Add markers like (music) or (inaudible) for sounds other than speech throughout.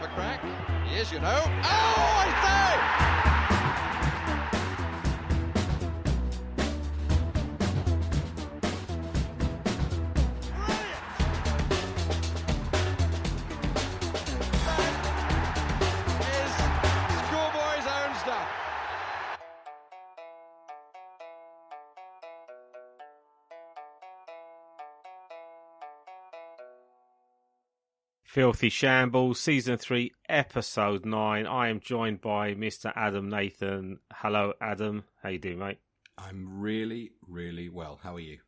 have a crack. He is, you know. Oh, I say! Filthy Shambles, Season 3, Episode 9. I am joined by Mr. Adam Nathan. Hello, Adam. How you doing, mate? I'm really, really well. How are you?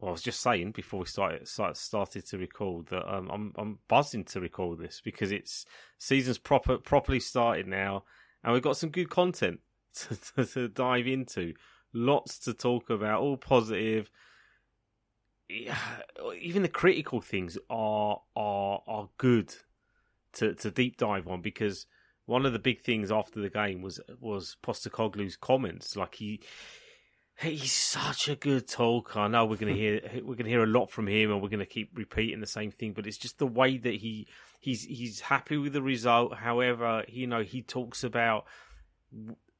Well, I was just saying before we started started to record that um, I'm I'm buzzing to record this because it's season's proper properly started now, and we've got some good content (laughs) to, to, to dive into. Lots to talk about, all positive. Yeah, even the critical things are are are good to to deep dive on because one of the big things after the game was was Postecoglou's comments. Like he he's such a good talker. I know we're gonna hear (laughs) we're gonna hear a lot from him, and we're gonna keep repeating the same thing. But it's just the way that he he's he's happy with the result. However, you know he talks about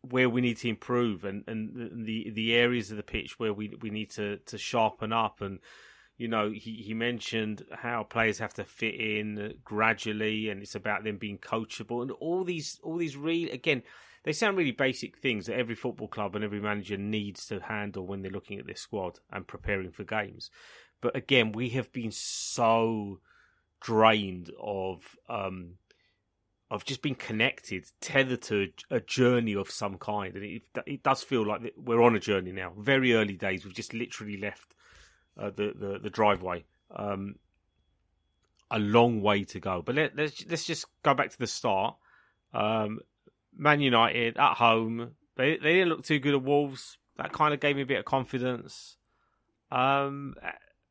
where we need to improve and and the the areas of the pitch where we we need to to sharpen up. And you know he he mentioned how players have to fit in gradually and it's about them being coachable and all these all these really again they sound really basic things that every football club and every manager needs to handle when they're looking at their squad and preparing for games. But again we have been so drained of um of just been connected, tethered to a journey of some kind, and it, it does feel like we're on a journey now. Very early days, we've just literally left uh, the, the the driveway. Um, a long way to go, but let, let's let's just go back to the start. Um, Man United at home, they they didn't look too good at Wolves. That kind of gave me a bit of confidence. Um,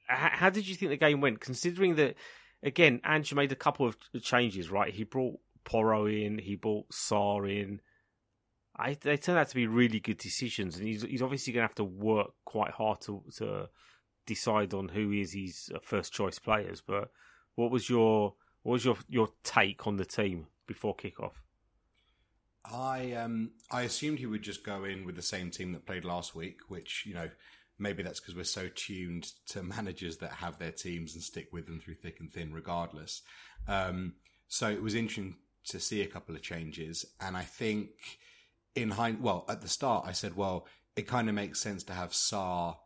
how did you think the game went? Considering that, again, Ange made a couple of changes. Right, he brought Porro in, he bought Sarr in. I, they turned out to be really good decisions, and he's he's obviously going to have to work quite hard to to decide on who is his first choice players. But what was your what was your your take on the team before kickoff? I um I assumed he would just go in with the same team that played last week, which you know maybe that's because we're so tuned to (laughs) managers that have their teams and stick with them through thick and thin, regardless. Um, so it was interesting to see a couple of changes, and I think in hind well at the start I said, well, it kind of makes sense to have Sarr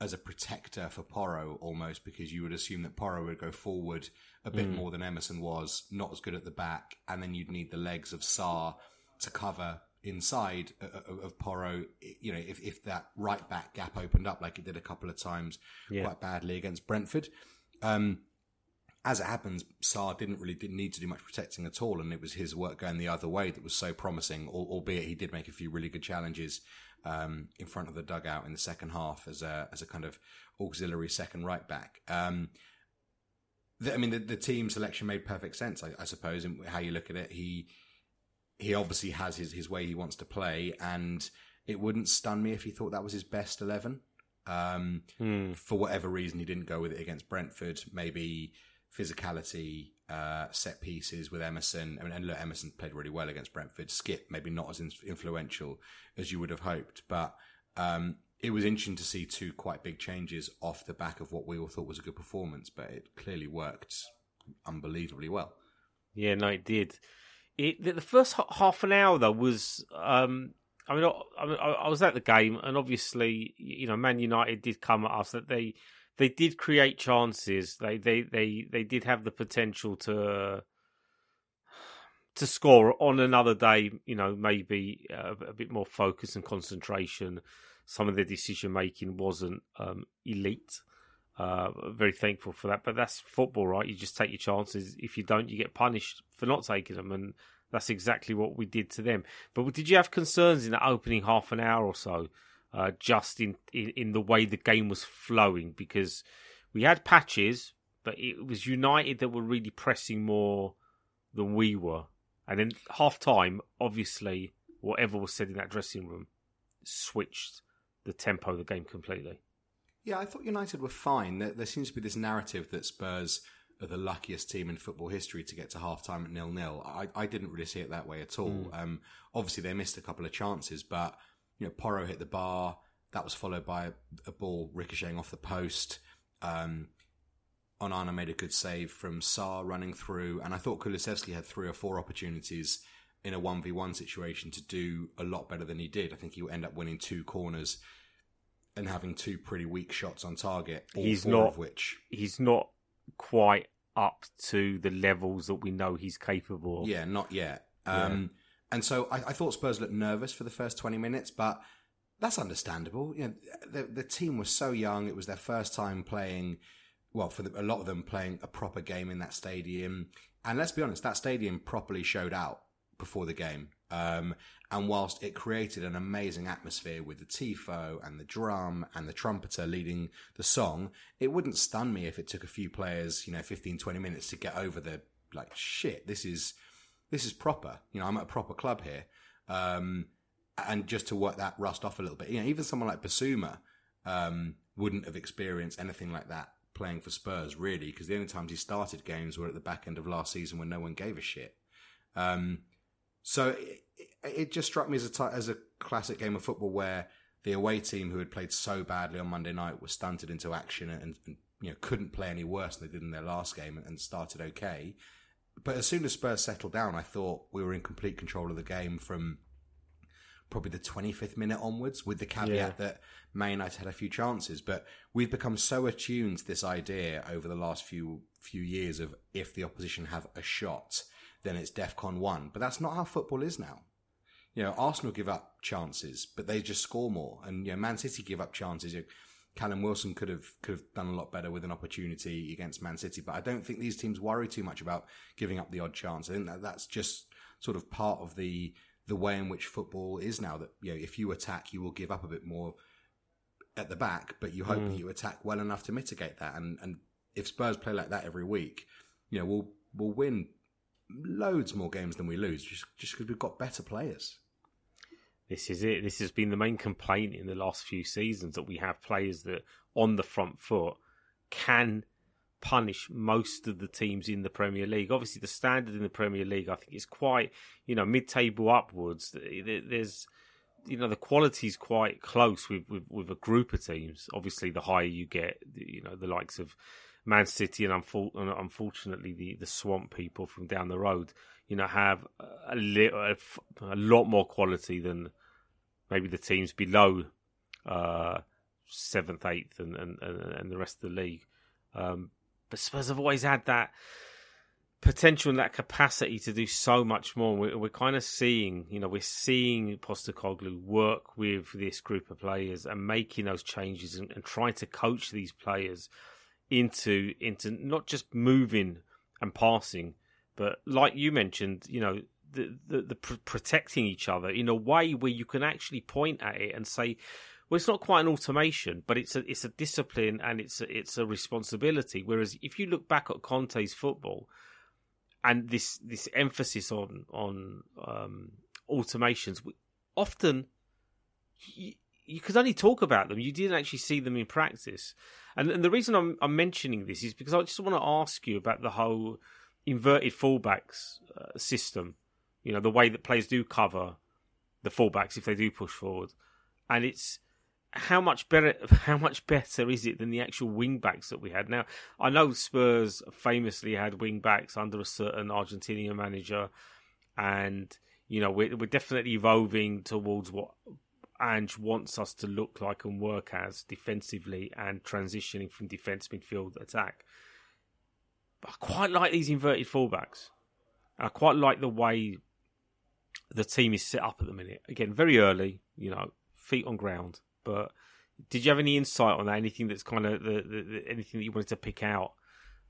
as a protector for Porro almost because you would assume that Porro would go forward a bit Mm. more than Emerson was, not as good at the back, and then you'd need the legs of Sarr to cover inside o- o- of Porro. You know, if if that right back gap opened up like it did a couple of times Yeah. quite badly against Brentford. Um, as it happens, Sarr didn't really didn't need to do much protecting at all, and it was his work going the other way that was so promising. Albeit he did make a few really good challenges um, in front of the dugout in the second half as a as a kind of auxiliary second right back. Um, the, I mean, the, the team selection made perfect sense, I, I suppose, in how you look at it. He he obviously has his his way he wants to play, and it wouldn't stun me if he thought that was his best eleven. Um, Hmm. for whatever reason, he didn't go with it against Brentford. Maybe physicality, uh, set pieces with Emerson. I mean, and look, Emerson played really well against Brentford. Skip maybe not as influential as you would have hoped, but um, it was interesting to see two quite big changes off the back of what we all thought was a good performance. But it clearly worked unbelievably well. Yeah, no, it did. It the first half an hour though was. Um, I mean, I, I mean, I I was at the game, and obviously, you know, Man United did come at us. That they they did create chances. They they they they did have the potential to (sighs) to score on another day. You know, maybe uh, a bit more focus and concentration. Some of the decision making wasn't um, elite. Uh, very thankful for that. But that's football, right? You just take your chances. If you don't, you get punished for not taking them, and that's exactly what we did to them. But did you have concerns in the opening half an hour or so, uh, just in, in in the way the game was flowing? Because we had patches, but it was United that were really pressing more than we were. And then half time, obviously, whatever was said in that dressing room switched the tempo of the game completely. Yeah, I thought United were fine. There, there seems to be this narrative that Spurs are the luckiest team in football history to get to half time at nil nil. I, I didn't really see it that way at all. Mm. Um, obviously, they missed a couple of chances, but you know, Porro hit the bar. That was followed by a, a ball ricocheting off the post. Um, Onana made a good save from Sarr running through, and I thought Kulusevski had three or four opportunities in a 1v1 situation to do a lot better than he did. I think he will end up winning two corners and having two pretty weak shots on target, He's not- which. He's not quite up to the levels that we know he's capable of. Yeah, not yet. Um, And so I, I thought Spurs looked nervous for the first 20 minutes, but that's understandable. You know, the, the team was so young. It was their first time playing, well, for the, a lot of them playing a proper game in that stadium. And let's be honest, that stadium properly showed out before the game. Um, and whilst it created an amazing atmosphere with the tifo and the drum and the trumpeter leading the song, it wouldn't stun me if it took a few players, you know, 15, 20 minutes to get over the, like, shit, this is, this is proper. You know, I'm at a proper club here. Um, and just to work that rust off a little bit, you know, even someone like Bissouma, um, wouldn't have experienced anything like that playing for Spurs, really, because the only times he started games were at the back end of last season when no one gave a shit. Um, so it, it just struck me as a as a classic game of football where the away team who had played so badly on Monday night was stunted into action and, and you know couldn't play any worse than they did in their last game and started okay. But as soon as Spurs settled down, I thought we were in complete control of the game from probably the 25th minute onwards, with the caveat Yeah. that Man United had a few chances. But we've become so attuned to this idea over the last few few years of if the opposition have a shot, then it's DEFCON one. But that's not how football is now. You know, Arsenal give up chances, but they just score more, and you know, Man City give up chances. You know, Callum Wilson could have could have done a lot better with an opportunity against Man City, but I don't think these teams worry too much about giving up the odd chance. I think that that's just sort of part of the the way in which football is now. That you know, if you attack, you will give up a bit more at the back, but you hope that mm. you attack well enough to mitigate that. And and if Spurs play like that every week, you know, we'll we'll win loads more games than we lose just just because we've got better players. This is it. This has been the main complaint in the last few seasons that we have players that on the front foot can punish most of the teams in the Premier League. Obviously, the standard in the Premier League, I think, is quite you know mid-table upwards. There's you know the quality is quite close with, with with a group of teams. Obviously, the higher you get, you know the likes of Man City and unfortunately the the Swamp people from down the road, you know, have a, li- a, f- a lot more quality than maybe the teams below uh, seventh, eighth, and, and, and, the rest of the league. Um, but Spurs have always had that potential and that capacity to do so much more. We're, we're kind of seeing, you know, we're seeing Postecoglou work with this group of players and making those changes and, and trying to coach these players into into not just moving and passing, but like you mentioned, you know, the the, the pr- protecting each other in a way where you can actually point at it and say, well, it's not quite an automation, but it's a it's a discipline and it's a, it's a responsibility. Whereas if you look back at Conte's football and this this emphasis on on um, automations, often you, you could only talk about them. You didn't actually see them in practice. And, and the reason I'm, I'm mentioning this is because I just want to ask you about the whole inverted fullbacks uh, system. You know, the way that players do cover the fullbacks if they do push forward, and it's how much better (laughs) how much better is it than the actual wing backs that we had? Now i know spurs famously had wing backs under a certain argentinian manager and you know we're, we're definitely evolving towards what Ange wants us to look like and work as defensively and transitioning from defence midfield attack. But i quite like these inverted fullbacks. I quite like the way the team is set up at the minute again very early you know feet on ground but did you have any insight on that? Anything that's kind of the, the, the anything that you wanted to pick out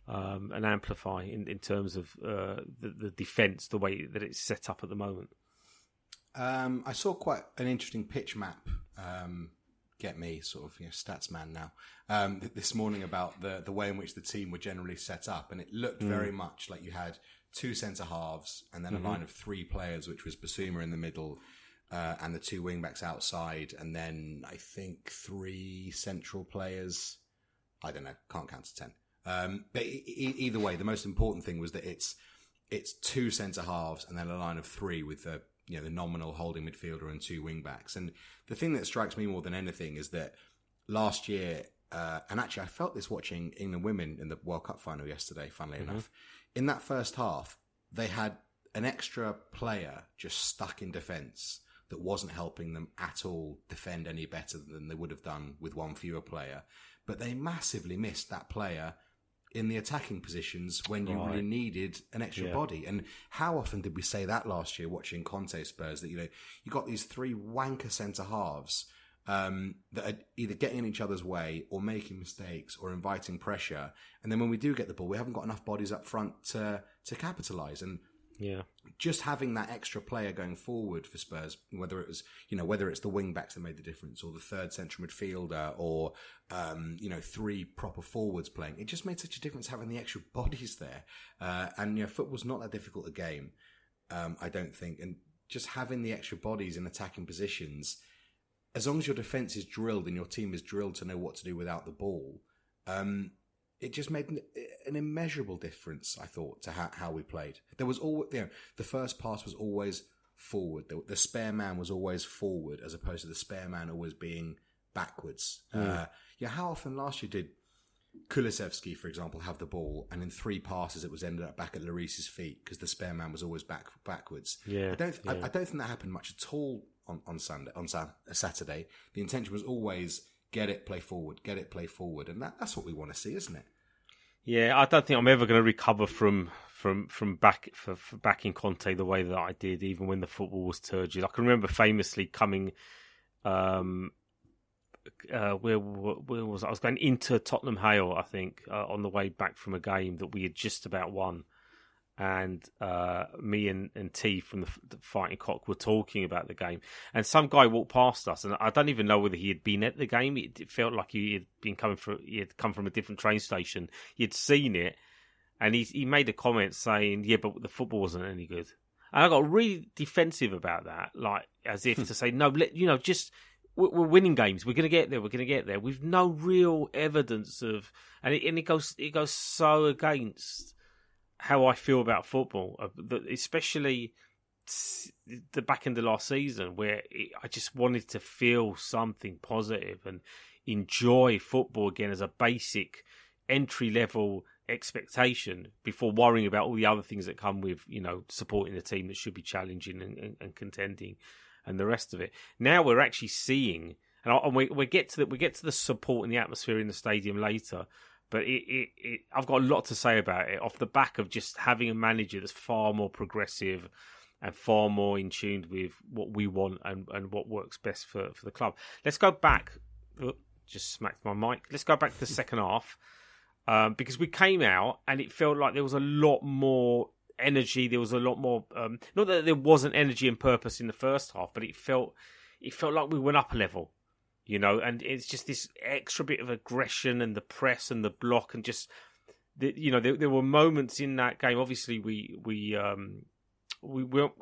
um, and amplify in, in terms of uh, the, the defence, the way that it's set up at the moment? Um, I saw quite an interesting pitch map. Um, get me, sort of, you know, stats man now. Um, th- this morning about the the way in which the team were generally set up, and it looked very much like you had two centre halves and then a line of three players, which was Bissouma in the middle. Uh, and the two wing backs outside, and then I think three central players. I don't know, can't count to ten. Um, but e- e- either way, the most important thing was that it's it's two centre halves and then a line of three with the you know the nominal holding midfielder and two wing backs. And the thing that strikes me more than anything is that last year, uh, and actually I felt this watching England women in the World Cup final yesterday. Funnily Mm-hmm. enough, in that first half, they had an extra player just stuck in defence that wasn't helping them at all defend any better than they would have done with one fewer player. But they massively missed that player in the attacking positions when you really needed an extra Yeah. body. And how often did we say that last year watching Conte Spurs that, you know, you got these three wanker centre halves um, that are either getting in each other's way or making mistakes or inviting pressure. And then when we do get the ball, we haven't got enough bodies up front to, to capitalise. And Yeah. just having that extra player going forward for Spurs, whether it was you know whether it's the wing backs that made the difference, or the third central midfielder, or um, you know three proper forwards playing, it just made such a difference having the extra (laughs) bodies there. Uh, and you know football's not that difficult a game, um, I don't think, and just having the extra bodies in attacking positions, as long as your defense is drilled and your team is drilled to know what to do without the ball. Um, it just made an, an immeasurable difference, I thought, to how, how we played. There was all, you know, the first pass was always forward. The, the spare man was always forward, as opposed to the spare man always being backwards. Uh, yeah, how often last year did Kulusevski, for example, have the ball, and in three passes it was ended up back at Lloris's feet because the spare man was always back backwards. Yeah, I don't, I, yeah. I don't think that happened much at all on on Sunday on Sa- Saturday. The intention was always get it, play forward, get it, play forward, and that, that's what we want to see, isn't it? Yeah, I don't think I'm ever going to recover from from from back for, for backing Conte the way that I did, even when the football was turgid. I can remember famously coming, um, uh, where where was I? I was going into Tottenham Hale, I think, uh, on the way back from a game that we had just about won, and uh, me and, and T from the, the Fighting Cock were talking about the game, and some guy walked past us, and I don't even know whether he had been at the game. It, it felt like he had been coming from he had come from a different train station. He'd seen it, and he he made a comment saying, "Yeah, but the football wasn't any good." And I got really defensive about that, like as if to say, "No, let you know, just." We're we're winning games. We're going to get there. We're going to get there. We've no real evidence of, and it, and it goes it goes so against how I feel about football, uh, especially the back end of last season, where I just wanted to feel something positive and enjoy football again as a basic entry level expectation before worrying about all the other things that come with you know supporting the team that should be challenging and, and, and contending and the rest of it. Now we're actually seeing, and, I, and we we get to the we get to the support and the atmosphere in the stadium later. But it, it, it, I've got a lot to say about it off the back of just having a manager that's far more progressive and far more in tune with what we want and, and what works best for, for the club. Let's go back. Oh, just smacked my mic. Let's go back to the second half um, because we came out and it felt like there was a lot more energy. There was a lot more. Um, not that there wasn't energy and purpose in the first half, but it felt it felt like we went up a level. You know, and it's just this extra bit of aggression and the press and the block and just the, you know there, there were moments in that game. Obviously, we we um we weren't.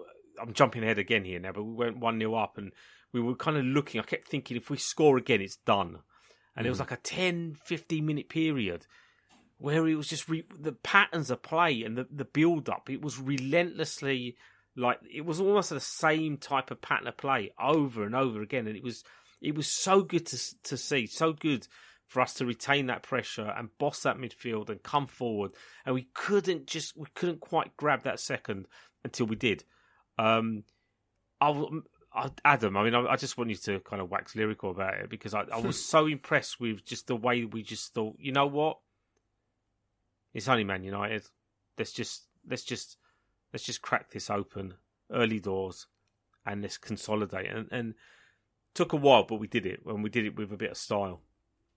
I'm jumping ahead again here now, but we went one 0 up and we were kind of looking. I kept thinking if we score again, it's done. And it was like a 10, 15 minute period where it was just re- the patterns of play and the, the build up. It was relentlessly like it was almost the same type of pattern of play over and over again, and it was it was so good to to see, so good for us to retain that pressure and boss that midfield and come forward. And we couldn't just we couldn't quite grab that second until we did. Um, I, I- Adam, I mean, I, I just want you to kind of wax lyrical about it because I, I was (laughs) so impressed with just the way we just thought, you know what, it's only Man United. Let's just let's just let's just crack this open early doors and let's consolidate. And, and took a while, but we did it. And we did it with a bit of style.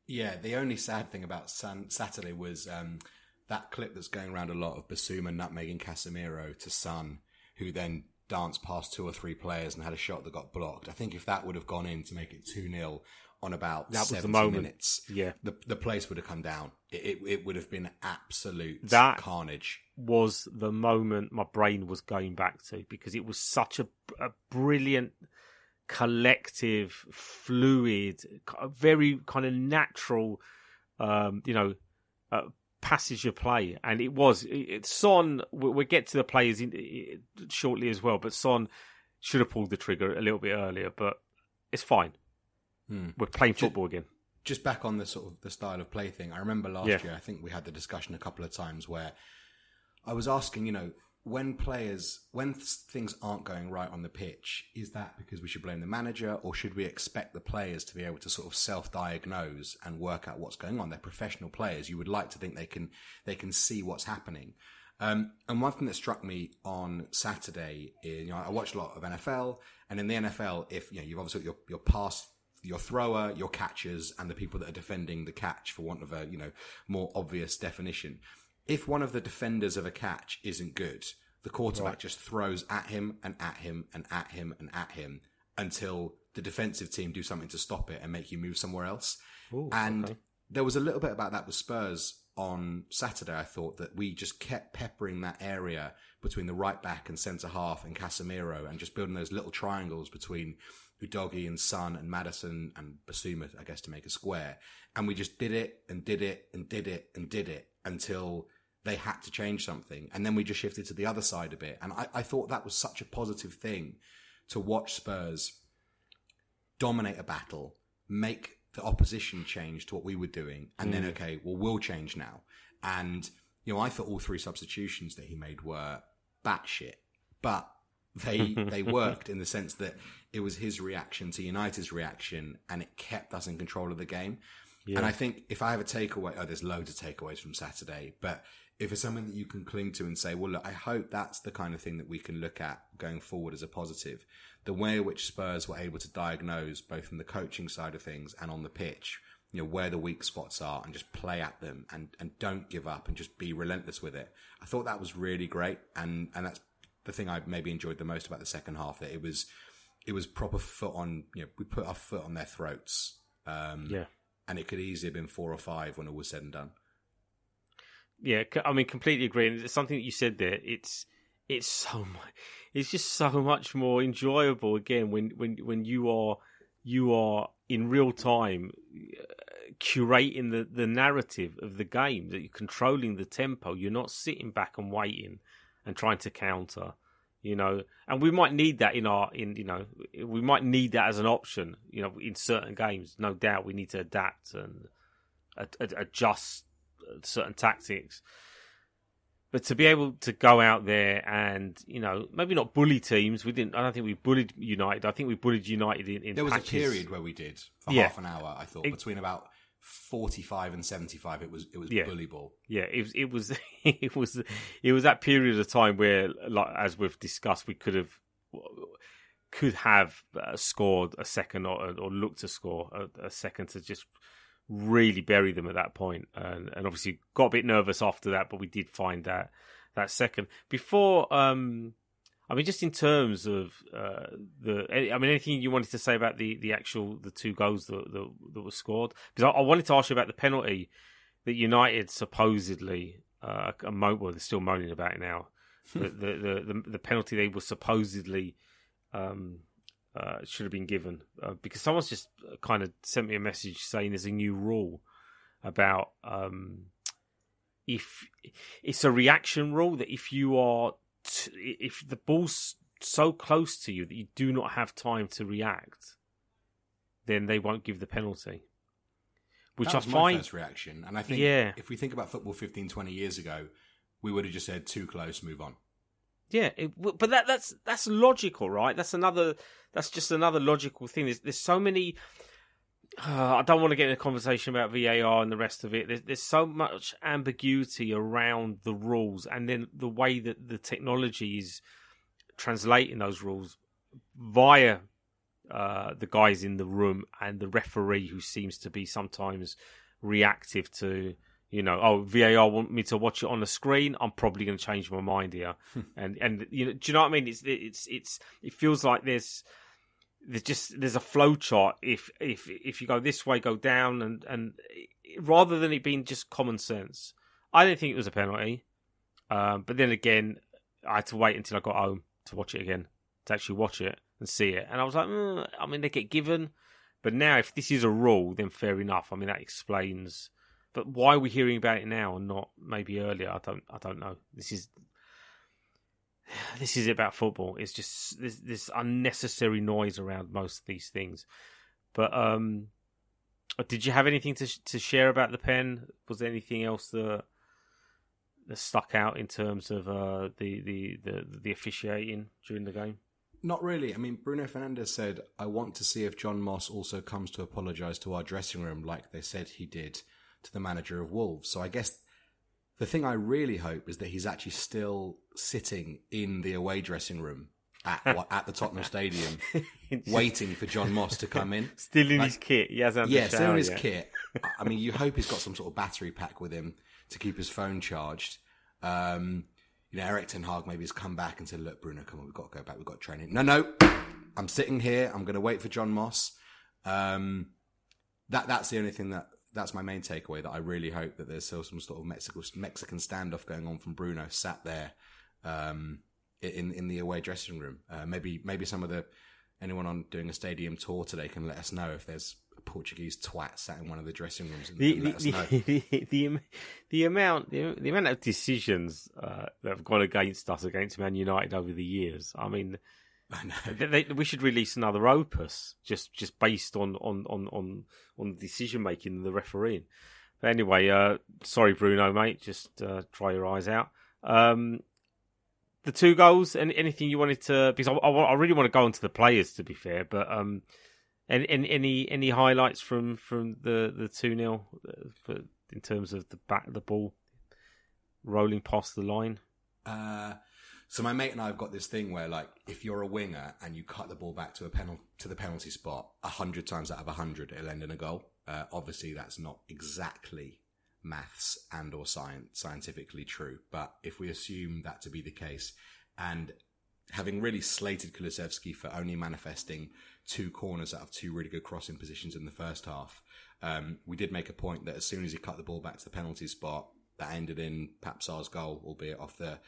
Yeah, the only sad thing about San- Saturday was um, that clip that's going around a lot of Bissouma nutmegging Casemiro to Son, who then danced past two or three players and had a shot that got blocked. I think if that would have gone in to make it 2 0 on about That was the moment. minutes, Yeah. the, the place would have come down. It, it, it would have been absolute That- carnage. was the moment my brain was going back to because it was such a, a brilliant collective fluid very kind of natural um you know uh, passage of play, and it was. It, Son, we'll, get to the players in, shortly as well, but Son should have pulled the trigger a little bit earlier, but it's fine. Hmm. We're playing football again. Just back on the sort of the style of play thing. I remember last Yeah. year. I think we had the discussion a couple of times where I was asking, you know, when players, when th- things aren't going right on the pitch, is that because we should blame the manager, or should we expect the players to be able to sort of self-diagnose and work out what's going on? They're professional players. You would like to think they can they can see what's happening. Um, and one thing that struck me on Saturday, is, you know, I watched a lot of NFL, and in the NFL, if you know, you've obviously got your your pass, your thrower, your catchers, and the people that are defending the catch, for want of a you know more obvious definition. If one of the defenders of a catch isn't good, the quarterback just throws at him and at him and at him and at him until the defensive team do something to stop it and make you move somewhere else. and okay. there was a little bit about that with Spurs on Saturday. I thought that we just kept peppering that area between the right back and centre half and Casemiro and just building those little triangles between Udogie and Son and Maddison and Bissouma, I guess, to make a square. And we just did it and did it and did it and did it until they had to change something. And then we just shifted to the other side a bit. And I, I thought that was such a positive thing to watch Spurs dominate a battle, make the opposition change to what we were doing, and then mm. okay, well we'll change now. And you know, I thought all three substitutions that he made were batshit, but they (laughs) they worked in the sense that it was his reaction to United's reaction, and it kept us in control of the game. And I think if I have a takeaway, oh, there's loads of takeaways from Saturday, but if it's something that you can cling to and say, well, look, I hope that's the kind of thing that we can look at going forward as a positive. The way in which Spurs were able to diagnose both from the coaching side of things and on the pitch, you know, where the weak spots are and just play at them and, and don't give up and just be relentless with it. I thought that was really great. And, and that's the thing I maybe enjoyed the most about the second half, that it was, it was proper foot on, you know, we put our foot on their throats. Um, Yeah. And it could easily have been four or five when all was said and done. Yeah, I mean, completely agree. And it's something that you said there. It's it's so much. It's just so much more enjoyable again when when when you are you are in real time uh, curating the the narrative of the game. That you're controlling the tempo. You're not sitting back and waiting and trying to counter. You know, and we might need that in our in you know we might need that as an option. You know, in certain games, no doubt we need to adapt and ad- ad- adjust uh, certain tactics. But to be able to go out there and you know maybe not bully teams, we didn't. I don't think we bullied United. I think we bullied United in, in There was patches. a period where we did for Yeah. half an hour. I thought It- between about forty-five and seventy-five, it was it was Yeah. bully ball. Yeah, it was. It was. (laughs) It was. It was that period of time where, like as we've discussed, we could have could have uh, scored a second or, or looked to score a, a second to just really bury them at that point, and, and obviously got a bit nervous after that, but we did find that that second before. um I mean, just in terms of uh, the, I mean, anything you wanted to say about the, the actual the two goals that that, that were scored? Because I, I wanted to ask you about the penalty that United supposedly, uh, mo- well, they're still moaning about it now. (laughs) the, the, the the the penalty they were supposedly um, uh, should have been given uh, because someone's just kind of sent me a message saying there's a new rule about um, if it's a reaction rule that if you are t- if the ball's so close to you that you do not have time to react, then they won't give the penalty. Which that I find first reaction, and I think Yeah. if we think about football 15, 20 years ago, we would have just said too close, move on. Yeah, it, but that that's that's logical, right? That's another. That's just another logical thing. There's there's so many. Uh, I don't want to get in a conversation about VAR and the rest of it. There's, there's so much ambiguity around the rules, and then the way that the technology is translating those rules via uh, the guys in the room and the referee, who seems to be sometimes reactive to you know, oh, VAR want me to watch it on the screen. I'm probably going to change my mind here, and and you know, do you know what I mean? It's it's it's it feels like there's there's just there's a flow chart. If if if you go this way, go down, and and rather than it being just common sense, I didn't think it was a penalty. Um, but then again, I had to wait until I got home to watch it again to actually watch it and see it, and I was like, mm, I mean, they get given, but now if this is a rule, then fair enough. I mean, that explains but why are we hearing about it now and not maybe earlier? I don't I don't know. This is this is about football. It's just this this unnecessary noise around most of these things. But um, did you have anything to to share about the pen? Was there anything else that that stuck out in terms of uh, the, the the the officiating during the game? Not really. I mean, Bruno Fernandes said, "I want to see if John Moss also comes to apologise to our dressing room, like they said he did to the manager of Wolves." So I guess the thing I really hope is that he's actually still sitting in the away dressing room at (laughs) at the Tottenham Stadium, (laughs) waiting for John Moss to come in. (laughs) Still in like, his kit. He hasn't. Yeah, still in his kit. I mean, you hope he's got some sort of battery pack with him to keep his phone charged. Um, you know, Erik Ten Hag maybe has come back and said, "Look, Bruno, come on, we've got to go back. We've got training." No, no, I'm sitting here. I'm going to wait for John Moss. Um, that that's the only thing that that's my main takeaway. That I really hope that there's still some sort of Mexico, Mexican standoff going on from Bruno sat there um, in in the away dressing room. Uh, maybe maybe some of the anyone on doing a stadium tour today can let us know if there's a Portuguese twat sat in one of the dressing rooms and, the, and let the, us know. (laughs) The, the, the, amount the, the amount of decisions uh, that have gone against us against Man United over the years. I mean, (laughs) I know. They, they, we should release another opus just just based on on on on, on decision making and the refereeing. But anyway, uh, sorry Bruno, mate. Just uh, try your eyes out. Um, the two goals. and anything you wanted to? Because I, I, I, really want to go on to the players. To be fair, but um, and, any any any highlights from from the the two 0 uh, in terms of the back the ball rolling past the line. Uh, so my mate and I have got this thing where, like, if you're a winger and you cut the ball back to a penal- to the penalty spot, hundred times out of hundred, it'll end in a goal. Uh, obviously, that's not exactly maths and or science scientifically true, but if we assume that to be the case, and having really slated Kulusevski for only manifesting two corners out of two really good crossing positions in the first half, um, we did make a point that as soon as he cut the ball back to the penalty spot, that ended in Pape goal, albeit off the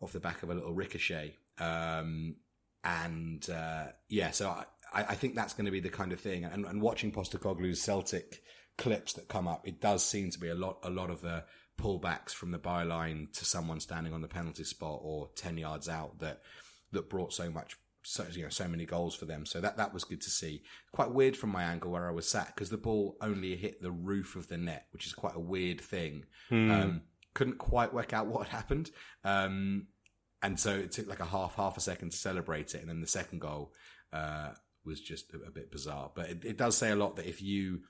off the back of a little ricochet. Um, and uh, yeah, so I, I think that's going to be the kind of thing. And, and watching Postecoglou's Celtic clips that come up, it does seem to be a lot, a lot of the pullbacks from the byline to someone standing on the penalty spot or ten yards out that that brought so much, so you know, so many goals for them. So that that was good to see. Quite weird from my angle where I was sat because the ball only hit the roof of the net, which is quite a weird thing. Hmm. Um, couldn't quite work out what happened. Um, and so it took like a half half a second to celebrate it, and then the second goal uh, was just a, a, bit bizarre. But it, it, does say a lot that if you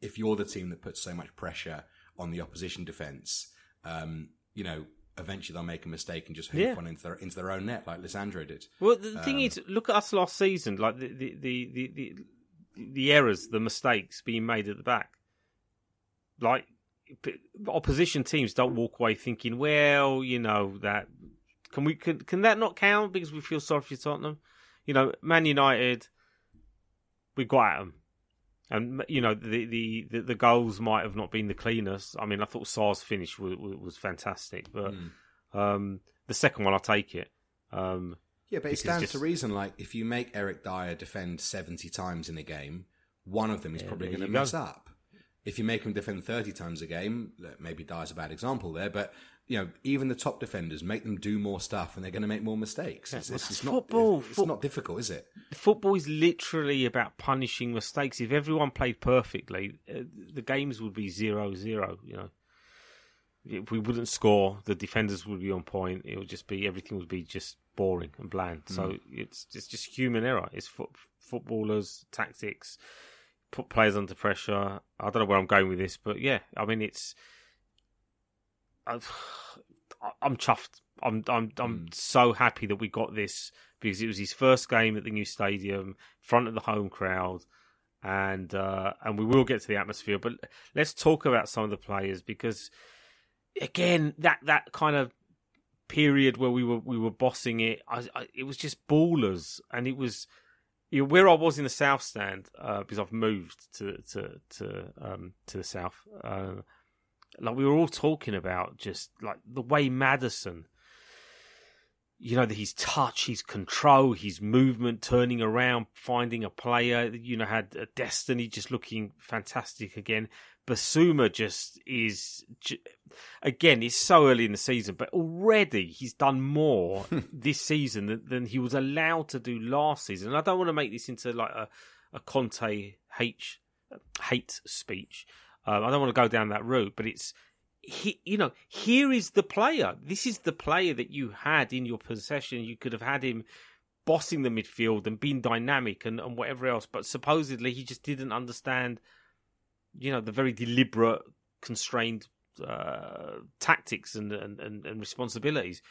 if you're the team that puts so much pressure on the opposition defense, um, you know, eventually they'll make a mistake and just hoof yeah. one into their into their own net, like Lisandro did. Well, the thing Um, is, look at us last season, like the the, the the the the errors, the mistakes being made at the back. Like opposition teams don't walk away thinking, well, you know that can we can can that not count because we feel sorry for Tottenham? You know, Man United, we got at them, and you know the the the, the goals might have not been the cleanest. I mean, I thought Sarr's finish was, was fantastic, but Mm. um, the second one, I'll take it. Um, Yeah, but it Because stands just- to reason. Like if you make Eric Dier defend seventy times in a game, one of them is Yeah, probably going to you mess go. up. If you make him defend thirty times a game, maybe Dier's a bad example there, but you know even the top defenders make them do more stuff, and they're going to make more mistakes. It's, well, it's, that's not, football. It's, it's not difficult, is it? football is literally about punishing mistakes. If everyone played perfectly, uh, the games would be zero zero. You know, if we wouldn't score, the defenders would be on point. It would just be everything would be just boring and bland. So it's it's just human error. It's fo- footballers tactics put players under pressure. I don't know where I'm going with this, but yeah, I mean it's. (sighs) I've, I'm chuffed. I'm I'm I'm so happy that we got this because it was his first game at the new stadium, in front of the home crowd, and uh, and we will get to the atmosphere. But let's talk about some of the players because again, that that kind of period where we were we were bossing it, I, I, it was just ballers, and it was you know, where I was in the south stand uh, because I've moved to to to um, to the south. Uh, like we were all talking about just like the way Maddison you know, his touch, his control, his movement, turning around, finding a player. You know, had a Destiny just looking fantastic again. Bissouma just is again. It's so early in the season, but already he's done more (laughs) this season than, than, he was allowed to do last season. And I don't want to make this into like a, a Conte hate hate speech. Um, I don't want to go down that route, but it's he, you know, here is the player. This is the player that you had in your possession. You could have had him bossing the midfield and being dynamic and, and whatever else, but supposedly he just didn't understand you know the very deliberate, constrained uh, tactics and, and, and, and responsibilities.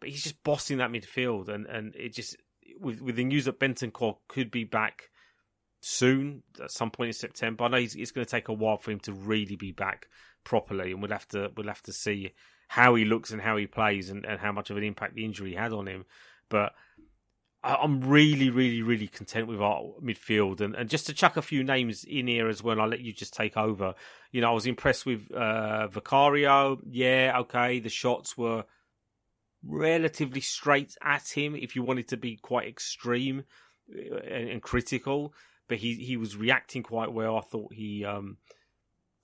But he's just bossing that midfield, and, and it just with with the news that Bentancur could be back soon at some point in September. I know it's going to take a while for him to really be back properly, and we'll have to we'll have to see how he looks and how he plays and, and how much of an impact the injury had on him. But I'm really, really, really content with our midfield. And, and just to chuck a few names in here as well, I'll let you just take over. You know, I was impressed with uh, Vicario. Yeah, okay. The shots were relatively straight at him if you wanted to be quite extreme uh, and, and critical. But he, he was reacting quite well. I thought he um,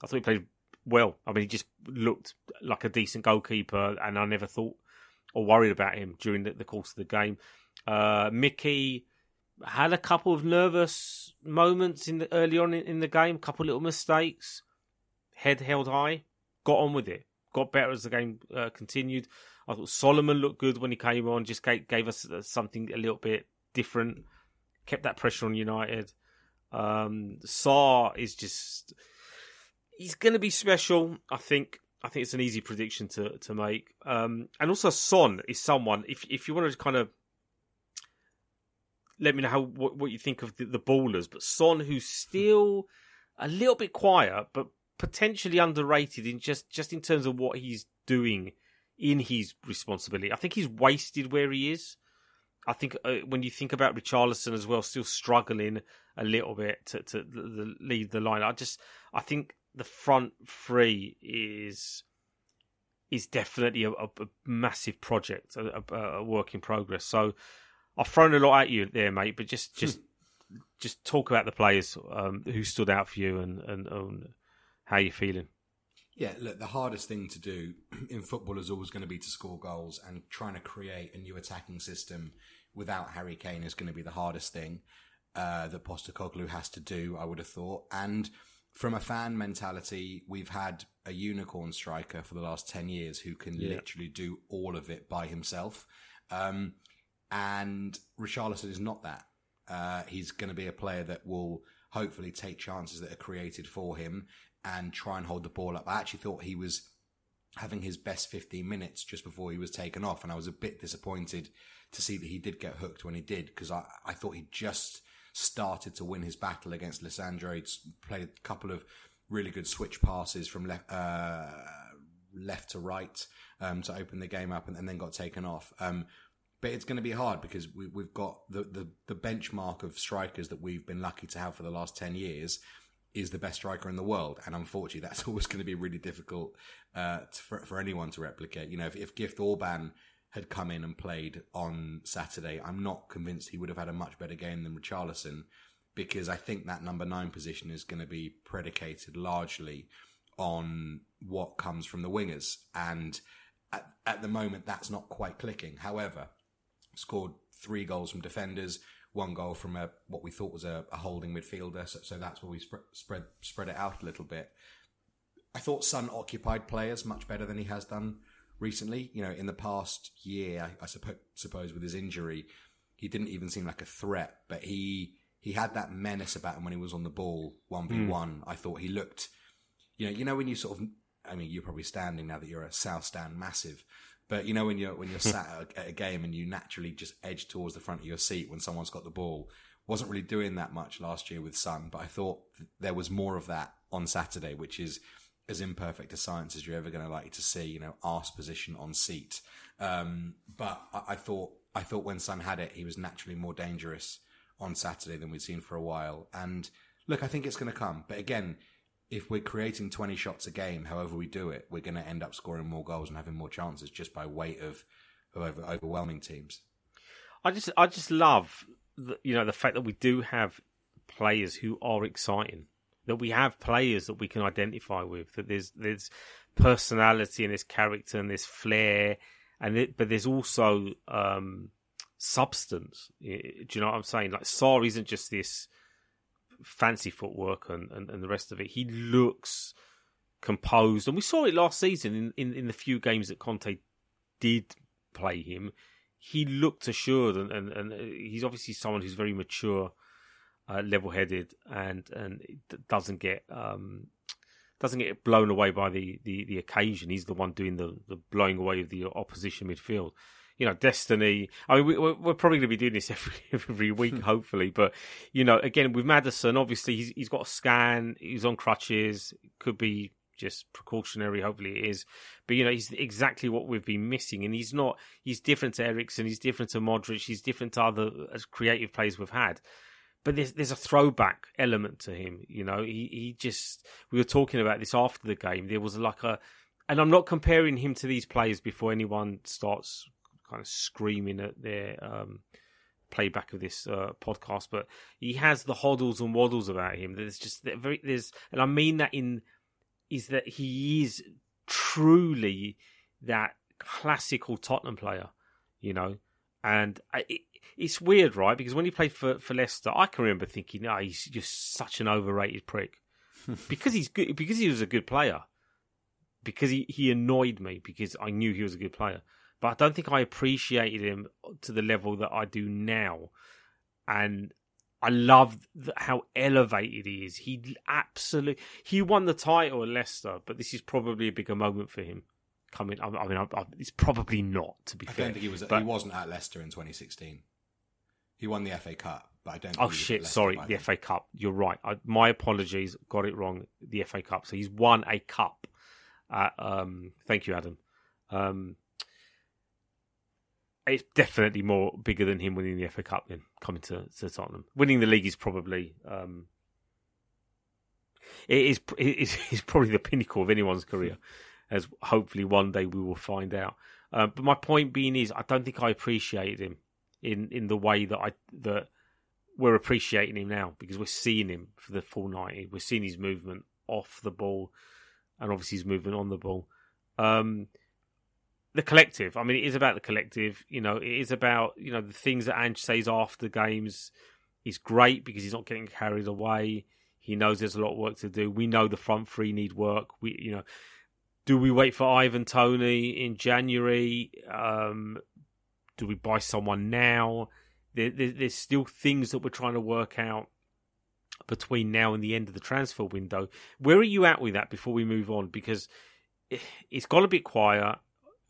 I thought he played well. I mean, he just looked like a decent goalkeeper, and I never thought or worried about him during the, the course of the game. Uh, Micky had a couple of nervous moments in the early on in, in the game, couple little mistakes, head held high, got on with it, got better as the game uh, continued. I thought Solomon looked good when he came on, just gave, gave us uh, something a little bit different, kept that pressure on United. Um, Sarr is just he's going to be special. I think. I think it's an easy prediction to to make. Um, and also Son is someone if if you want to kind of let me know how what, what you think of the, the ballers. But Son, who's still a little bit quiet, but potentially underrated in just just in terms of what he's doing in his responsibility. I think he's wasted where he is. I think uh, when you think about Richarlison as well, still struggling a little bit to, to lead the line. I just I think the front three is is definitely a, a, a massive project, a, a, work in progress. So I've thrown a lot at you there, mate, but just just just talk about the players um, who stood out for you and, and, and how you're feeling. Yeah, look, the hardest thing to do (clears throat) in football is always going to be to score goals, and trying to create a new attacking system without Harry Kane is going to be the hardest thing uh, that Postecoglou has to do. I would have thought, and from a fan mentality, we've had a unicorn striker for the last ten years who can yeah. literally do all of it by himself. Um, and Richarlison is not that. Uh, he's going to be a player that will hopefully take chances that are created for him and try and hold the ball up. I actually thought he was having his best 15 minutes just before he was taken off, and I was a bit disappointed to see that he did get hooked when he did because I, I thought he just started to win his battle against Lisandro. He'd played a couple of really good switch passes from left. Uh, left to right um, to open the game up and, and then got taken off. Um, but it's going to be hard because we, have got the, the, the benchmark of strikers that we've been lucky to have for the last 10 years is the best striker in the world. And unfortunately, (laughs) that's always going to be really difficult uh, for, for anyone to replicate. You know, if, if Gift Orban had come in and played on Saturday, I'm not convinced he would have had a much better game than Richarlison because I think that number nine position is going to be predicated largely on what comes from the wingers. And at, at the moment, that's not quite clicking. However, scored three goals from defenders, one goal from a what we thought was a, a holding midfielder. So, so that's where we spread spread spread it out a little bit. I thought Son occupied players much better than he has done recently. You know, in the past year, I, I suppose, suppose with his injury, he didn't even seem like a threat, but he he had that menace about him when he was on the ball one v one. Hmm. I thought he looked, you know, you know when you sort of, I mean, you're probably standing now that you're a South Stand massive, but you know when you're when you're (laughs) sat at a game and you naturally just edge towards the front of your seat when someone's got the ball. Wasn't really doing that much last year with Son, but I thought there was more of that on Saturday, which is as imperfect a science as you're ever going to like to see. You know, arse position on seat. Um, but I, I thought I thought when Son had it, he was naturally more dangerous on Saturday than we'd seen for a while. And look, I think it's going to come. But again, if we're creating 20 shots a game, however we do it, we're going to end up scoring more goals and having more chances just by weight of, of overwhelming teams. I just, I just love, the, you know, the fact that we do have players who are exciting. That we have players that we can identify with. That there's there's personality and there's character and there's flair, and it, but there's also um, substance. Do you know what I'm saying? Like Sarr isn't just this fancy footwork and, and, and the rest of it. He looks composed, and we saw it last season in, in, in the few games that Conte did play him. He looked assured, and, and, and he's obviously someone who's very mature, uh, level-headed, and and doesn't get um, doesn't get blown away by the, the, the occasion. He's the one doing the, the blowing away of the opposition midfield you know, Destiny. I mean, we, are probably going to be doing this (laughs) every every week, hmm. hopefully. But you know, again with Maddison, obviously he's he's got a scan. He's on crutches. Could be just precautionary. Hopefully it is. But you know, he's exactly what we've been missing, and he's not. He's different to Eriksen. He's different to Modric. He's different to other as creative players we've had. But there's there's a throwback element to him. You know, he he just. We were talking about this after the game. There was like a. And I'm not comparing him to these players before anyone starts kind of screaming at their um, playback of this uh, podcast, but he has the Hoddles and Waddles about him. There's just very there's, and I mean that in is that he is truly that classical Tottenham player, you know, and it's weird, right? Because when he played for for Leicester, I can remember thinking, "Oh, he's just such an overrated prick," (laughs) because he's good, because he was a good player, because he he annoyed me because I knew he was a good player but I don't think I appreciated him to the level that I do now. And I love how elevated he is. He absolutely he won the title at Leicester, but this is probably a bigger moment for him. Coming, I, mean, I, I, it's probably not. To be I fair, I don't think he was. But, he wasn't at Leicester in 2016. He won the FA Cup, but I don't. oh shit! Sorry, the FA Cup. You're right. my apologies. Got it wrong. The FA Cup. So he's won a cup. um, thank you, Adam. Um, it's definitely more bigger than him winning the FA Cup than coming to, to Tottenham. Winning the league is probably um, it is (laughs) it is is probably the pinnacle of anyone's career, (laughs) as hopefully one day we will find out. Uh, but my point being is, I don't think I appreciated him in in the way that I that we're appreciating him now because we're seeing him for the full ninety. We're seeing his movement off the ball, and obviously his movement on the ball. Um, the collective. I mean, it is about the collective. You know, it is about you know the things that Ange says after games. He's great because he's not getting carried away. He knows there's a lot of work to do. We know the front three need work. We, you know, do we wait for Ivan Toney in January? Um, do we buy someone now? There, there, there's still things that we're trying to work out between now and the end of the transfer window. Where are you at with that before we move on? Because it's got a bit quiet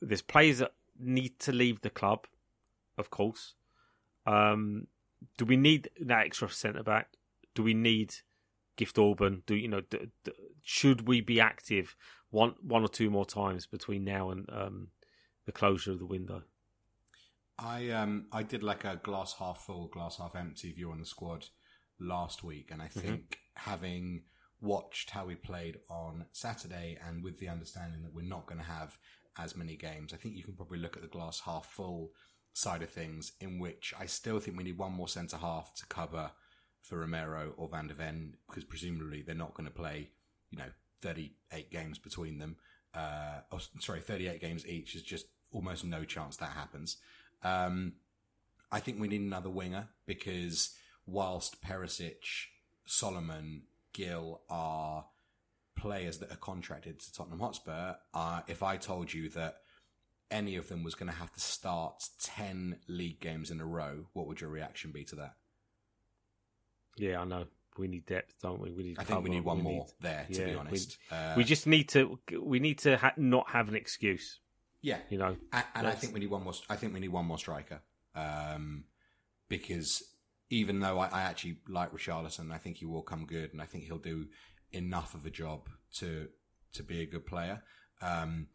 there's players that need to leave the club, of course. Um, do we need that extra centre back? Do we need Gift Orban? Do you know? Do, do, should we be active one one or two more times between now and um, the closure of the window? I um I did like a glass half full, glass half empty view on the squad last week, and I mm-hmm. think mm-hmm. having watched how we played on Saturday, and with the understanding that we're not going to have as many games. I think you can probably look at the glass half full side of things, in which I still think we need one more centre half to cover for Romero or Van der Ven, because presumably they're not going to play, you know, 38 games between them. Uh, oh, sorry, 38 games each is just almost no chance that happens. Um, I think we need another winger because whilst Perisic, Solomon, Gil are players that are contracted to Tottenham Hotspur are, if I told you that any of them was going to have to start 10 league games in a row, what would your reaction be to that? Yeah, I know. We need depth, don't we? We need. I think we need one we more need, there. To yeah, be honest, we, uh, we, just need to. We need to ha- not have an excuse. Yeah, you know, and, and I think we need one more. I think we need one more striker, um, because even though I, I actually like Richarlison, I think he will come good, and I think he'll do enough of a job to to be a good player. Um,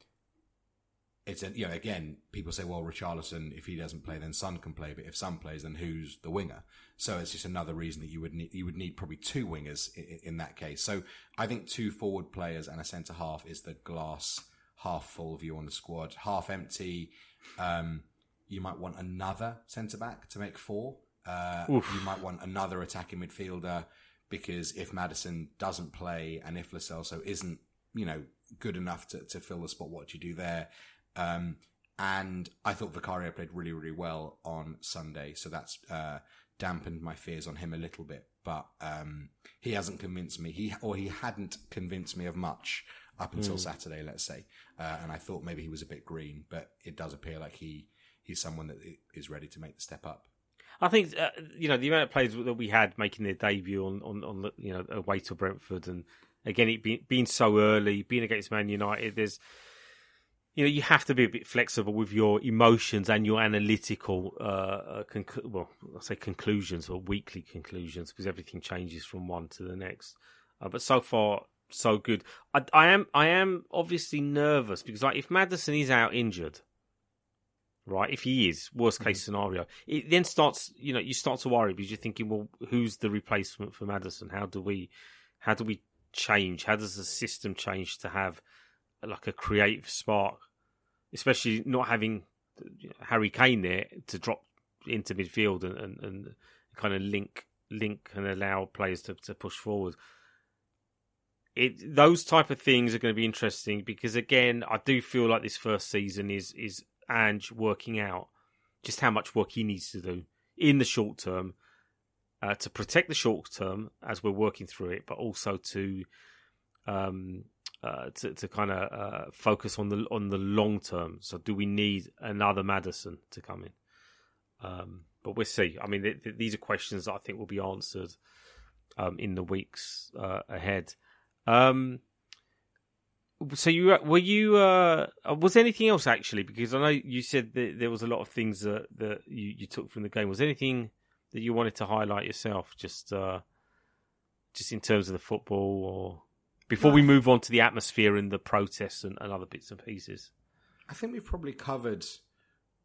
it's a, you know again people say well Richarlison if he doesn't play then Son can play but if Son plays then who's the winger so it's just another reason that you would need you would need probably two wingers in, in that case so I think two forward players and a centre half is the glass half full view on the squad half empty um, you might want another centre back to make four uh, you might want another attacking midfielder because if Maddison doesn't play and if Lo Celso isn't, you know, good enough to, to fill the spot, what do you do there? Um, and I thought Vicario played really, really well on Sunday, so that's uh, dampened my fears on him a little bit. But um, he hasn't convinced me. He or he hadn't convinced me of much up until mm. Saturday, let's say. Uh, and I thought maybe he was a bit green, but it does appear like he he's someone that is ready to make the step up. I think uh, you know the amount of players that we had making their debut on on, on the, you know away to Brentford, and again it being, being so early, being against Man United. There's you know you have to be a bit flexible with your emotions and your analytical uh, uh conc- well I say conclusions or weekly conclusions because everything changes from one to the next. Uh, but so far so good. I, I am I am obviously nervous because like if Maddison is out injured right? If he is, worst case mm-hmm. scenario, it then starts, you know, you start to worry because you're thinking, well, who's the replacement for Maddison? How do we, how do we change? How does the system change to have like a creative spark, especially not having Harry Kane there to drop into midfield and, and, and kind of link link and allow players to, to push forward. It those type of things are going to be interesting because again, I do feel like this first season is is Ange working out just how much work he needs to do in the short term uh, to protect the short term as we're working through it, but also to um, uh, to, to kind of uh, focus on the on the long term. So, do we need another Maddison to come in? Um, but we'll see. I mean, th- th- these are questions that I think will be answered um, in the weeks uh, ahead. Um, so you were you uh was anything else actually because I know you said that there was a lot of things that that you, you took from the game. Was anything that you wanted to highlight yourself just uh just in terms of the football or before no. we move on to the atmosphere and the protests and, and other bits and pieces? I think we've probably covered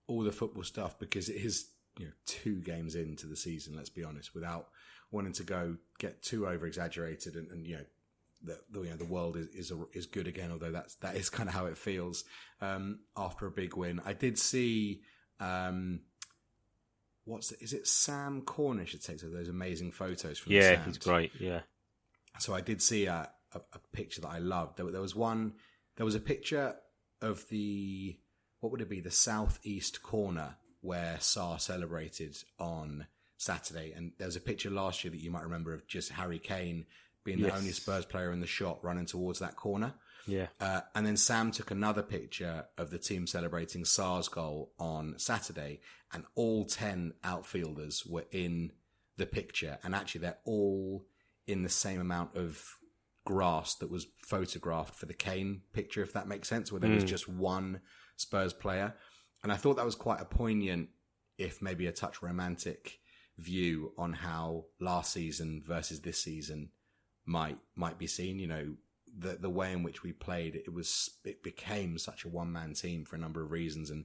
all the football stuff because it is you know two games into the season. Let's be honest, without wanting to go get too over exaggerated and, and you know that you know the world is is, is good again. Although that's that is kind of how it feels um, after a big win. I did see. Um, what's it, is it Sam Cornish that takes those amazing photos from yeah he's great yeah so I did see a, a, a picture that I loved there, there, was one there was a picture of the what would it be the southeast corner where Sarr celebrated on Saturday and there was a picture last year that you might remember of just Harry Kane being yes. the only Spurs player in the shot running towards that corner. Yeah. Uh, and then Sam took another picture of the team celebrating Sarr's goal on Saturday, and all 10 outfielders were in the picture. And actually, they're all in the same amount of grass that was photographed for the Kane picture, if that makes sense, where there mm. was hmm. just one Spurs player. And I thought that was quite a poignant, if maybe a touch romantic view on how last season versus this season might might be seen. You know, the the way in which we played, it was it became such a one man team for a number of reasons, and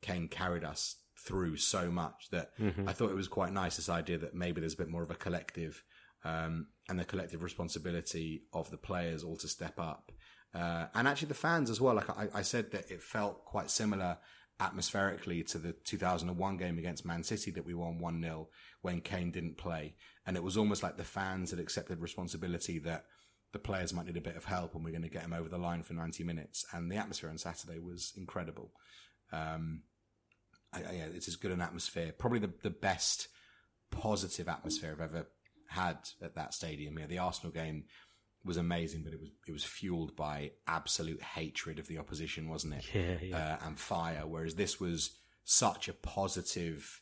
Kane carried us through so much that mm-hmm. I thought it was quite nice. This idea that maybe there's a bit more of a collective um, and the collective responsibility of the players all to step up. Uh, and actually the fans as well. Like I, I, said that it felt quite similar atmospherically to the 2001 game against Man City that we won 1 0 when Kane didn't play. And it was almost like the fans had accepted responsibility that the players might need a bit of help and we're going to get them over the line for 90 minutes. And the atmosphere on Saturday was incredible. Um, I, I, yeah, it's as good an atmosphere, probably the, the best positive atmosphere I've ever had at that stadium. Yeah, the Arsenal game was amazing, but it was it was fueled by absolute hatred of the opposition, wasn't it? Yeah, yeah. Uh, and fire. Whereas this was such a positive,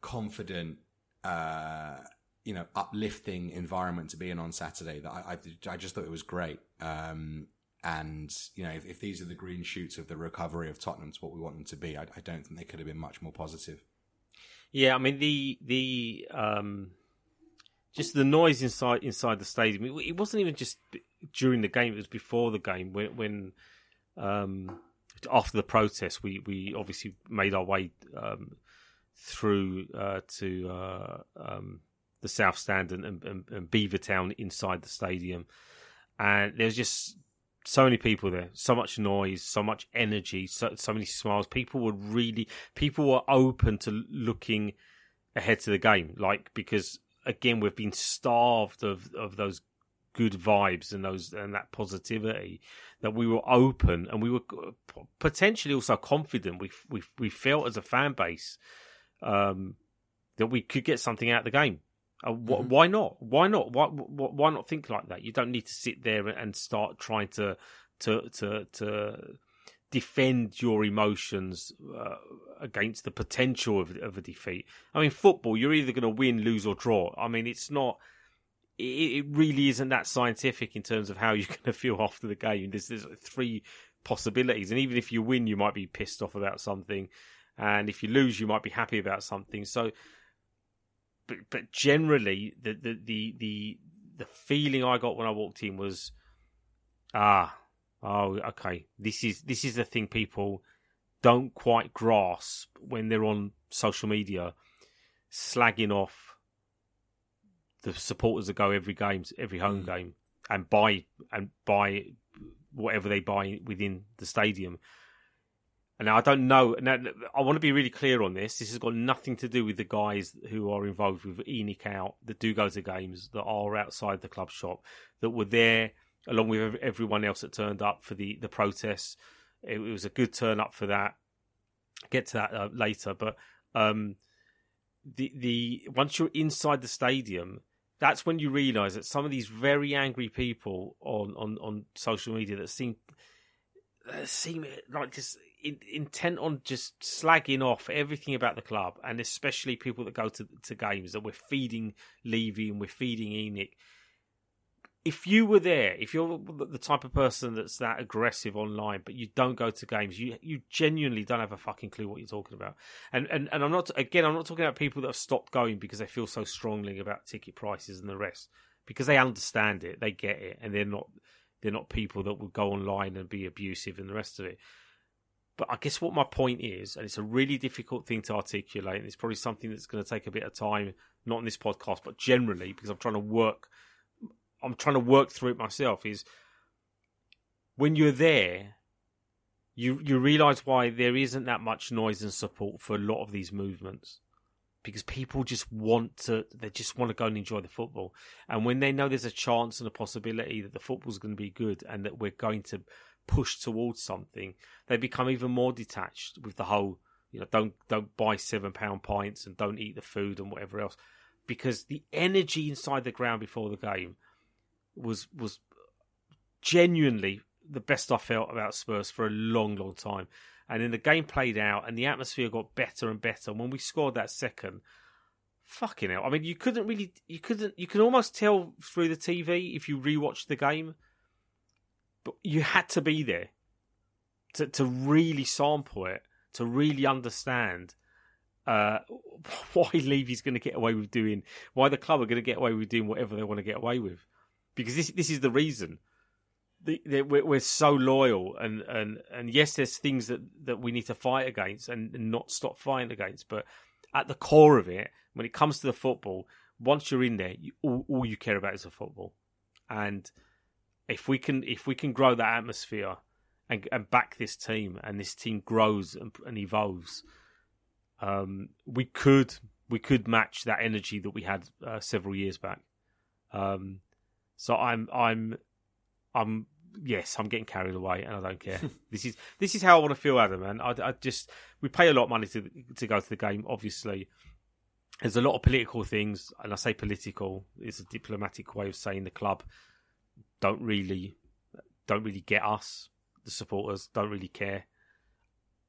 confident, uh, you know, uplifting environment to be in on Saturday. That I I, I just thought it was great. Um, and you know, if, if, these are the green shoots of the recovery of Tottenham to what we want them to be, I, I don't think they could have been much more positive. Yeah, I mean the the um just the noise inside inside the stadium. It, it, wasn't even just during the game; it was before the game when when um, after the protest, we we obviously made our way um, through uh, to uh, um, the South Stand and, and, and Beavertown inside the stadium, and there's just so many people there, so much noise, so much energy, so so many smiles. People were really people were open to looking ahead to the game, like because again we've been starved of of those good vibes and those and that positivity that we were open and we were potentially also confident. We we we felt as a fan base um, that we could get something out of the game uh, wh- mm-hmm. why not why not why, why not think like that you don't need to sit there and start trying to to to to defend your emotions uh, against the potential of, of a defeat. I mean, football, you're either going to win, lose, or draw. I mean, it's not. It, it really isn't that scientific in terms of how (laughs) you're going to feel after the game. There's, there's three possibilities, and even if you win, you might be pissed off about something, and if you lose, you might be happy about something. So, but but generally, the the the the, the feeling I got when I walked in was, ah, oh, okay, this is this is the thing people don't quite grasp when they're on social media, slagging off the supporters that go every games, every home mm. game, and buy and buy whatever they buy within the stadium. And I don't know. Now, I want to be really clear on this. This has got nothing to do with the guys who are involved with ENIC out, that do go to games, that are outside the club shop, that were there along with everyone else that turned up for the the protests. It, it was a good turn up for that. get to that uh, later, but um, the the once you're inside the stadium, that's when you realise that some of these very angry people on on, on social media that seem uh, seem like just in, intent on just slagging off everything about the club, and especially people that go to to games that we're feeding Levy and we're feeding ENIC if you were there, if you're the type of person that's that aggressive online, but you don't go to games, you you genuinely don't have a fucking clue what you're talking about. And and and I'm not again, I'm not talking about people that have stopped going because they feel so strongly about ticket prices and the rest, because they understand it, they get it, and they're not they're not people that would go online and be abusive and the rest of it. But I guess what my point is, and it's a really difficult thing to articulate, and it's probably something that's going to take a bit of time, not in this podcast, but generally because I'm trying to work I'm trying to work through it myself is when you're there, you you realize why there isn't that much noise and support for a lot of these movements. Because people just want to they just want to go and enjoy the football. And when they know there's a chance and a possibility that the football's going to be good and that we're going to push towards something they become even more detached with the whole you know don't don't buy 7 pound pints and don't eat the food and whatever else because the energy inside the ground before the game was was genuinely the best I felt about Spurs for a long, long time. And then the game played out, and the atmosphere got better and better. And when we scored that second, fucking hell! I mean, you couldn't really, you couldn't, you can almost tell through the TV if you rewatch the game, but you had to be there to to really sample it, to really understand uh, (laughs) why Levy's going to get away with doing, why the club are going to get away with doing whatever they want to get away with because this this is the reason. The, the, we're, we're, so loyal, and, and, and yes, there's things that, that we need to fight against and, and not stop fighting against. But at the core of it, when it comes to the football, once you're in there, you, all, all you care about is the football. And if we can if we can grow that atmosphere and, and back this team, and this team grows and, and evolves, um, we could we could match that energy that we had uh, several years back. Um, so I'm I'm I'm yes, I'm getting carried away, and I don't care. (laughs) this is this is how I want to feel, Adam. And I, I, just we pay a lot of money to to go to the game. Obviously, there's a lot of political things, and I say political. It's a diplomatic way of saying the club don't really don't really get us. The supporters don't really care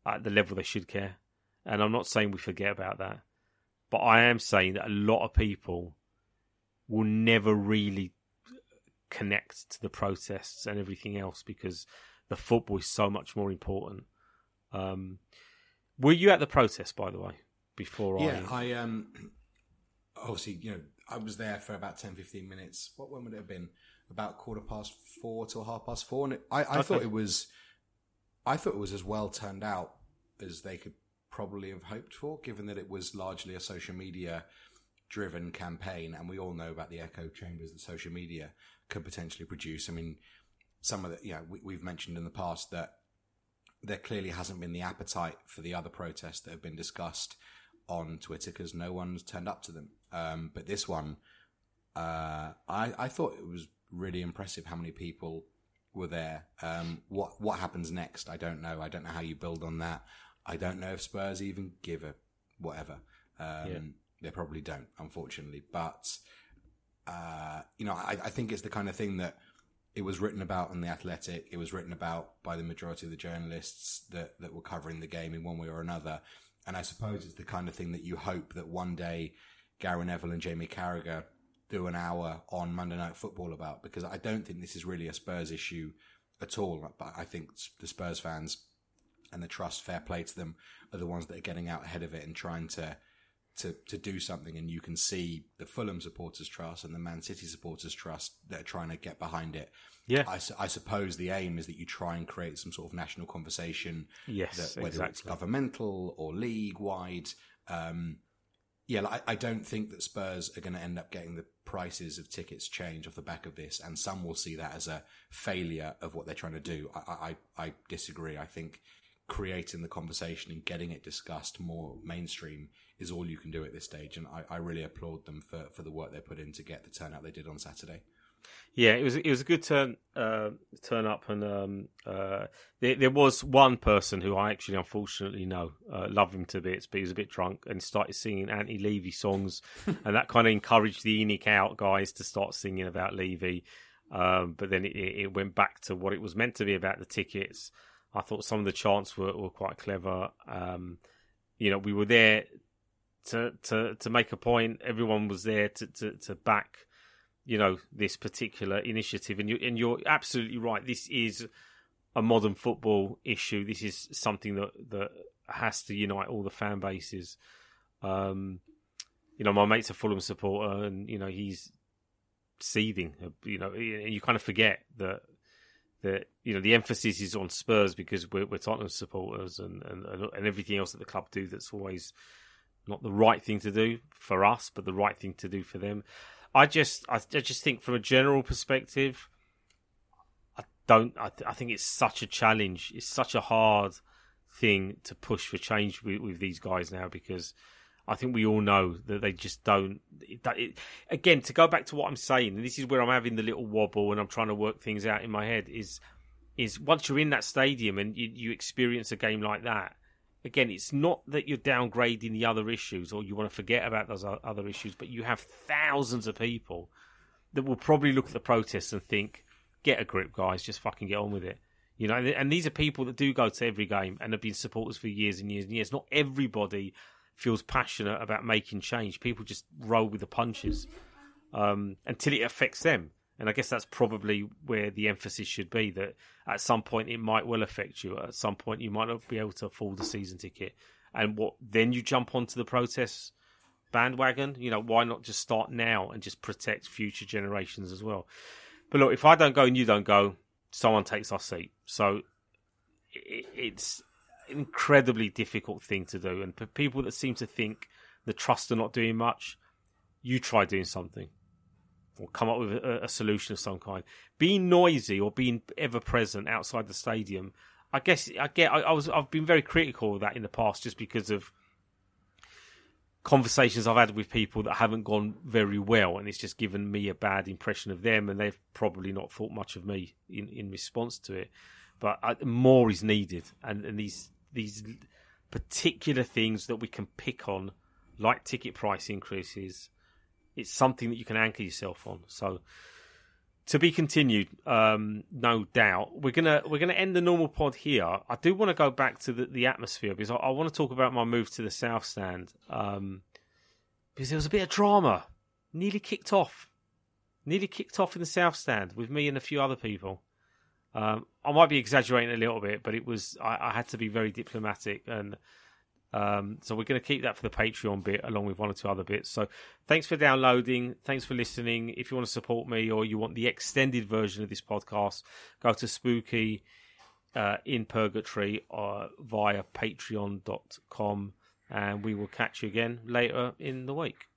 at the level they should care. And I'm not saying we forget about that, but I am saying that a lot of people will never really connect to the protests and everything else because the football is so much more important. Um, were you at the protest, by the way, before yeah, I? Yeah, I um, (clears throat) obviously, you know, I was there for about 10, 15 minutes. What when would it have been? About quarter past four till half past four, and it, I, I okay. thought it was, I thought it was as well turned out as they could probably have hoped for, given that it was largely a social media driven campaign, and we all know about the echo chambers that social media could potentially produce. I mean, some of the, you know, we, have mentioned in the past that there clearly hasn't been the appetite for the other protests that have been discussed on Twitter because no one's turned up to them. Um, but this one, uh, I, I thought it was really impressive how many people were there. Um, what what happens next? I don't know. I don't know how you build on that. I don't know if Spurs even give a whatever. Um, yeah. They probably don't, unfortunately. But uh, you know, I, I think it's the kind of thing that it was written about in the Athletic. It was written about by the majority of the journalists that that were covering the game in one way or another. And I suppose it's the kind of thing that you hope that one day Gary Neville and Jamie Carragher do an hour on Monday Night Football about because I don't think this is really a Spurs issue at all. But I think the Spurs fans and the trust, fair play to them, are the ones that are getting out ahead of it and trying to to to do something. And you can see the Fulham supporters trust and the Man City supporters trust that are trying to get behind it. Yeah, I, I suppose the aim is that you try and create some sort of national conversation. Yes, that, whether exactly. it's governmental or league wide. Um, yeah, I, I don't think that Spurs are going to end up getting the prices of tickets change off the back of this, and some will see that as a failure of what they're trying to do. I, I, I disagree. I think creating the conversation and getting it discussed more mainstream is all you can do at this stage, and I, I really applaud them for, for the work they put in to get the turnout they did on Saturday. Yeah, it was it was a good turn uh, turn up, and um, uh, there, there, was one person who I actually unfortunately know, uh, love him to bits, but he was a bit drunk and started singing anti Levy songs, (laughs) and that kind of encouraged the ENIC out guys to start singing about Levy. Um, but then it, it, went back to what it was meant to be about the tickets. I thought some of the chants were, were quite clever. Um, you know, we were there to to to make a point. Everyone was there to to, to back you know this particular initiative and you and you're absolutely right. This is a modern football issue. This is something that that has to unite all the fan bases. Um you know my mate's a Fulham supporter and you know he's seething you know and you kind of forget that that you know the emphasis is on Spurs because we're, we're Tottenham supporters and, and and everything else that the club do that's always not the right thing to do for us but the right thing to do for them I just, I, I just think from a general perspective, I don't. I, I, think it's such a challenge. It's such a hard thing to push for change with, with these guys now because I think we all know that they just don't. It, again, to go back to what I'm saying, and this is where I'm having the little wobble and I'm trying to work things out in my head. Is is once you're in that stadium and you, you experience a game like that, again, it's not that you're downgrading the other issues or you want to forget about those other issues, but you have thousands of people that will probably look at the protests and think, "Get a grip, guys! Just fucking get on with it." You know, and these are people that do go to every game and have been supporters for years and years and years. Not everybody feels passionate about making change. People just roll with the punches um, until it affects them. And I guess that's probably where the emphasis should be that at some point it might well affect you. At some point you might not be able to afford a season ticket. And what then you jump onto the protest bandwagon? You know, why not just start now and just protect future generations as well? But look, if I don't go and you don't go, someone takes our seat. So it's an incredibly difficult thing to do. And for people that seem to think the trusts are not doing much, you try doing something or come up with a, a, solution of some kind. Being noisy or being ever present outside the stadium, I guess I get. I, I, was I've been very critical of that in the past, just because of conversations I've had with people that haven't gone very well, and it's just given me a bad impression of them, and they've probably not thought much of me in, in response to it. But I, more is needed, and, and these these particular things that we can pick on, like ticket price increases it's something that you can anchor yourself on. So to be continued, um, no doubt. We're gonna we're gonna end the normal pod here. I do want to go back to the, the atmosphere because I, I, want to talk about my move to the south stand um, because there was a bit of drama. Nearly kicked off, nearly kicked off in the south stand with me and a few other people. Um, I might be exaggerating a little bit, but it was I, I had to be very diplomatic and um, so we're going to keep that for the Patreon bit along with one or two other bits. So thanks for downloading. Thanks for listening. If you want to support me or you want the extended version of this podcast, go to Spooky uh, in Purgatory uh, via patreon.com and we will catch you again later in the week.